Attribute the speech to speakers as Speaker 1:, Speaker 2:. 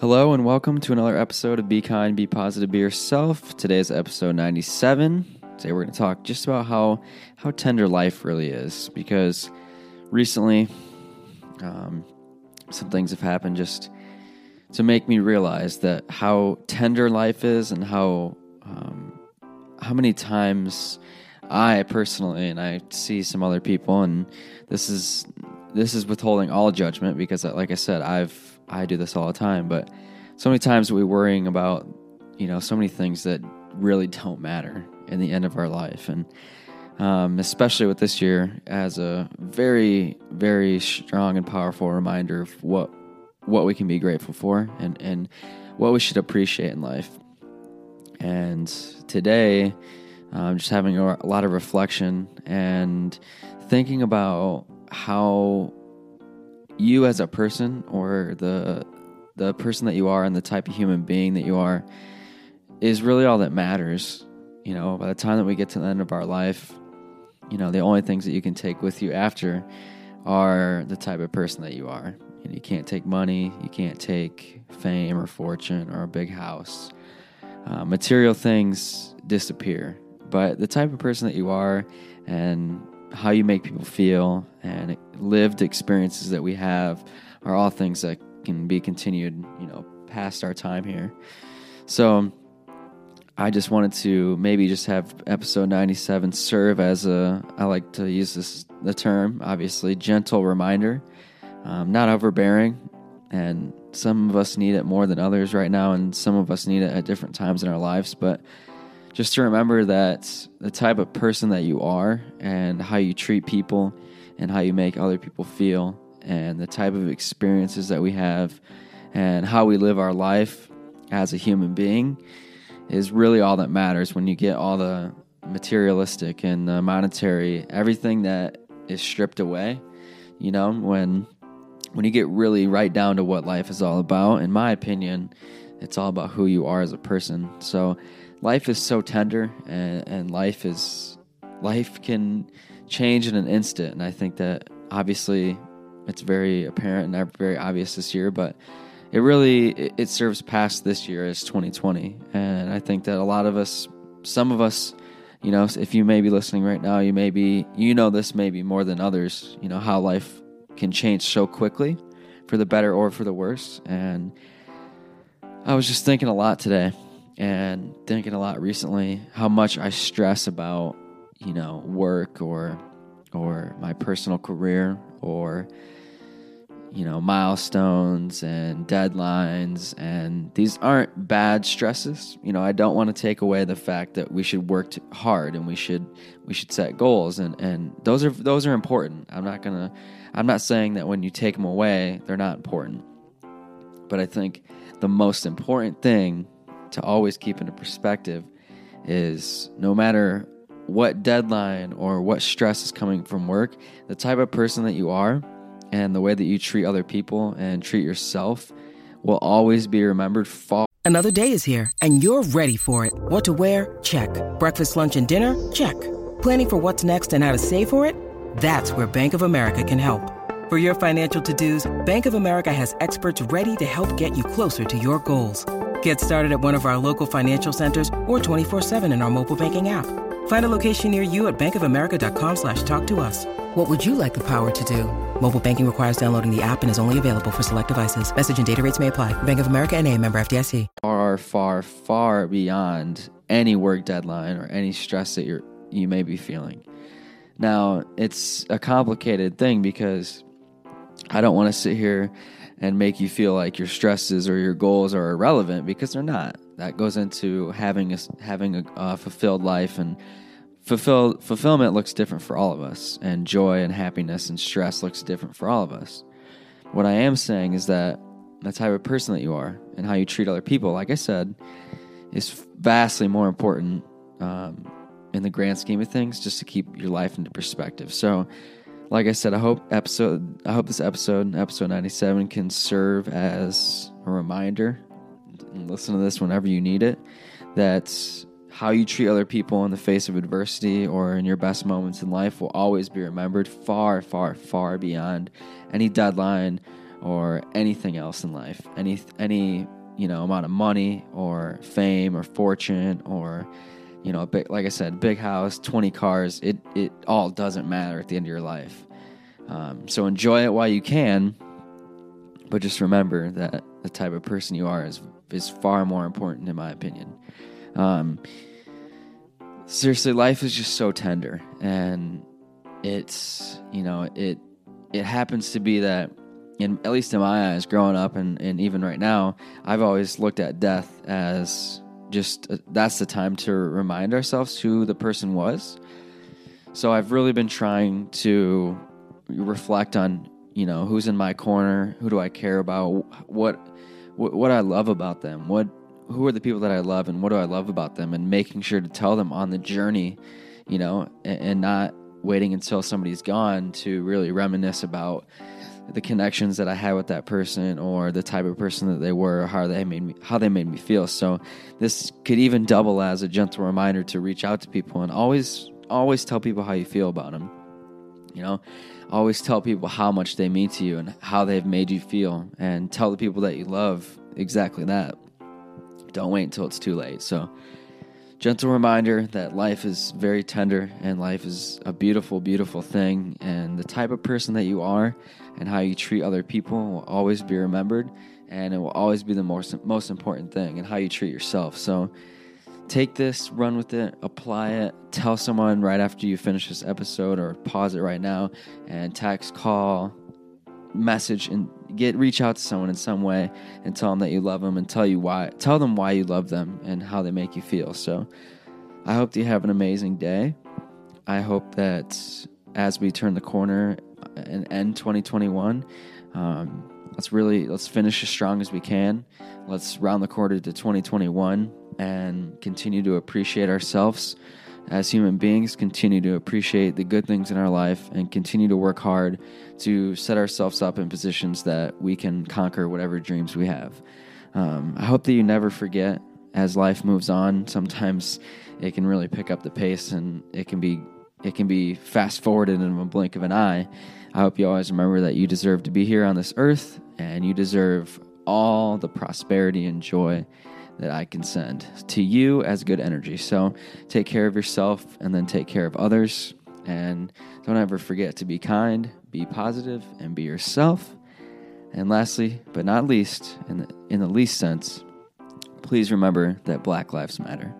Speaker 1: Hello and welcome to another episode of Be Kind, Be Positive, Be Yourself. Today is episode 97. Today we're going to talk just about how how tender life really is because recently um, some things have happened just to make me realize that how tender life is and how um, how many times I personally and I see some other people and this is this is withholding all judgment because like I said I've I do this all the time but so many times we're worrying about you know so many things that really don't matter in the end of our life. And um, especially with this year as a very very strong and powerful reminder of what what we can be grateful for and and what we should appreciate in life. And today I'm just having a lot of reflection and thinking about how you as a person or the the person that you are and the type of human being that you are is really all that matters. You know, by the time that we get to the end of our life, you know, the only things that you can take with you after are the type of person that you are. Know, you can't take money, you can't take fame or fortune or a big house. Uh, material things disappear, but the type of person that you are and how you make people feel and lived experiences that we have are all things that can be continued, you know, past our time here. So I just wanted to maybe just have episode 97 serve as a I like to use this the term obviously gentle reminder, um, not overbearing, and some of us need it more than others right now, and some of us need it at different times in our lives, but just to remember that the type of person that you are and how you treat people and how you make other people feel and the type of experiences that we have and how we live our life as a human being is really all that matters when you get all the materialistic and the monetary everything that is stripped away you know when when you get really right down to what life is all about. In my opinion it's all about who you are as a person. So life is so tender and, and life is life can change in an instant and i think that obviously it's very apparent and very obvious this year but it really it, it serves past this year as 2020 and i think that a lot of us some of us you know if you may be listening right now you may be you know this maybe more than others you know how life can change so quickly for the better or for the worse and i was just thinking a lot today and thinking a lot recently how much I stress about, you know, work or or my personal career or you know, milestones and deadlines and these aren't bad stresses. You know, I don't want to take away the fact that we should work hard and we should we should set goals and and those are those are important. I'm not going to I'm not saying that when you take them away, they're not important. But I think the most important thing to always keep into perspective is no matter what deadline or what stress is coming from work, the type of person that you are and the way that you treat other people and treat yourself will always be remembered far.
Speaker 2: Another day is here and you're ready for it. What to wear? Check. Breakfast, lunch, and dinner? Check. Planning for what's next and how to save for it? That's where Bank of America can help. For your financial to dos, Bank of America has experts ready to help get you closer to your goals. Get started at one of our local financial centers or 24-7 in our mobile banking app. Find a location near you at bankofamerica.com slash talk to us. What would you like the power to do? Mobile banking requires downloading the app and is only available for select devices. Message and data rates may apply. Bank of America and a member FDIC.
Speaker 1: Far, far, far beyond any work deadline or any stress that you're, you may be feeling. Now, it's a complicated thing because I don't want to sit here and make you feel like your stresses or your goals are irrelevant because they're not. That goes into having a, having a uh, fulfilled life and fulfill, fulfillment looks different for all of us and joy and happiness and stress looks different for all of us. What I am saying is that the type of person that you are and how you treat other people, like I said, is vastly more important um, in the grand scheme of things just to keep your life into perspective. So like I said, I hope episode I hope this episode, episode 97 can serve as a reminder listen to this whenever you need it that how you treat other people in the face of adversity or in your best moments in life will always be remembered far far far beyond any deadline or anything else in life. Any any you know amount of money or fame or fortune or you know, big, like I said, big house, 20 cars, it, it all doesn't matter at the end of your life. Um, so enjoy it while you can, but just remember that the type of person you are is, is far more important, in my opinion. Um, seriously, life is just so tender, and it's, you know, it, it happens to be that in, at least in my eyes, growing up and, and even right now, I've always looked at death as just uh, that's the time to remind ourselves who the person was. So I've really been trying to reflect on, you know, who's in my corner, who do I care about, what what, what I love about them, what who are the people that I love and what do I love about them and making sure to tell them on the journey, you know, and, and not waiting until somebody's gone to really reminisce about the connections that I had with that person or the type of person that they were or how they made me how they made me feel. So this could even double as a gentle reminder to reach out to people and always always tell people how you feel about them. You know, always tell people how much they mean to you and how they've made you feel and tell the people that you love exactly that. Don't wait until it's too late. So gentle reminder that life is very tender and life is a beautiful, beautiful thing. And the type of person that you are and how you treat other people will always be remembered. And it will always be the most, most important thing, and how you treat yourself. So take this, run with it, apply it, tell someone right after you finish this episode, or pause it right now and text, call, message and get reach out to someone in some way and tell them that you love them and tell you why tell them why you love them and how they make you feel. So i hope you have an amazing day. I hope that as we turn the corner and end 2021 um, let's really let's finish as strong as we can. Let's round the corner to 2021 and continue to appreciate ourselves as human beings, continue to appreciate the good things in our life and continue to work hard to set ourselves up in positions that we can conquer whatever dreams we have. Um, I hope that you never forget as life moves on. Sometimes it can really pick up the pace and it can be it can be fast forwarded in a blink of an eye. I hope you always remember that you deserve to be here on this earth and you deserve all the prosperity and joy that I can send to you as good energy. So take care of yourself and then take care of others. And don't ever forget to be kind, be positive, and be yourself. And lastly, but not least, in the, in the least sense, please remember that Black Lives Matter.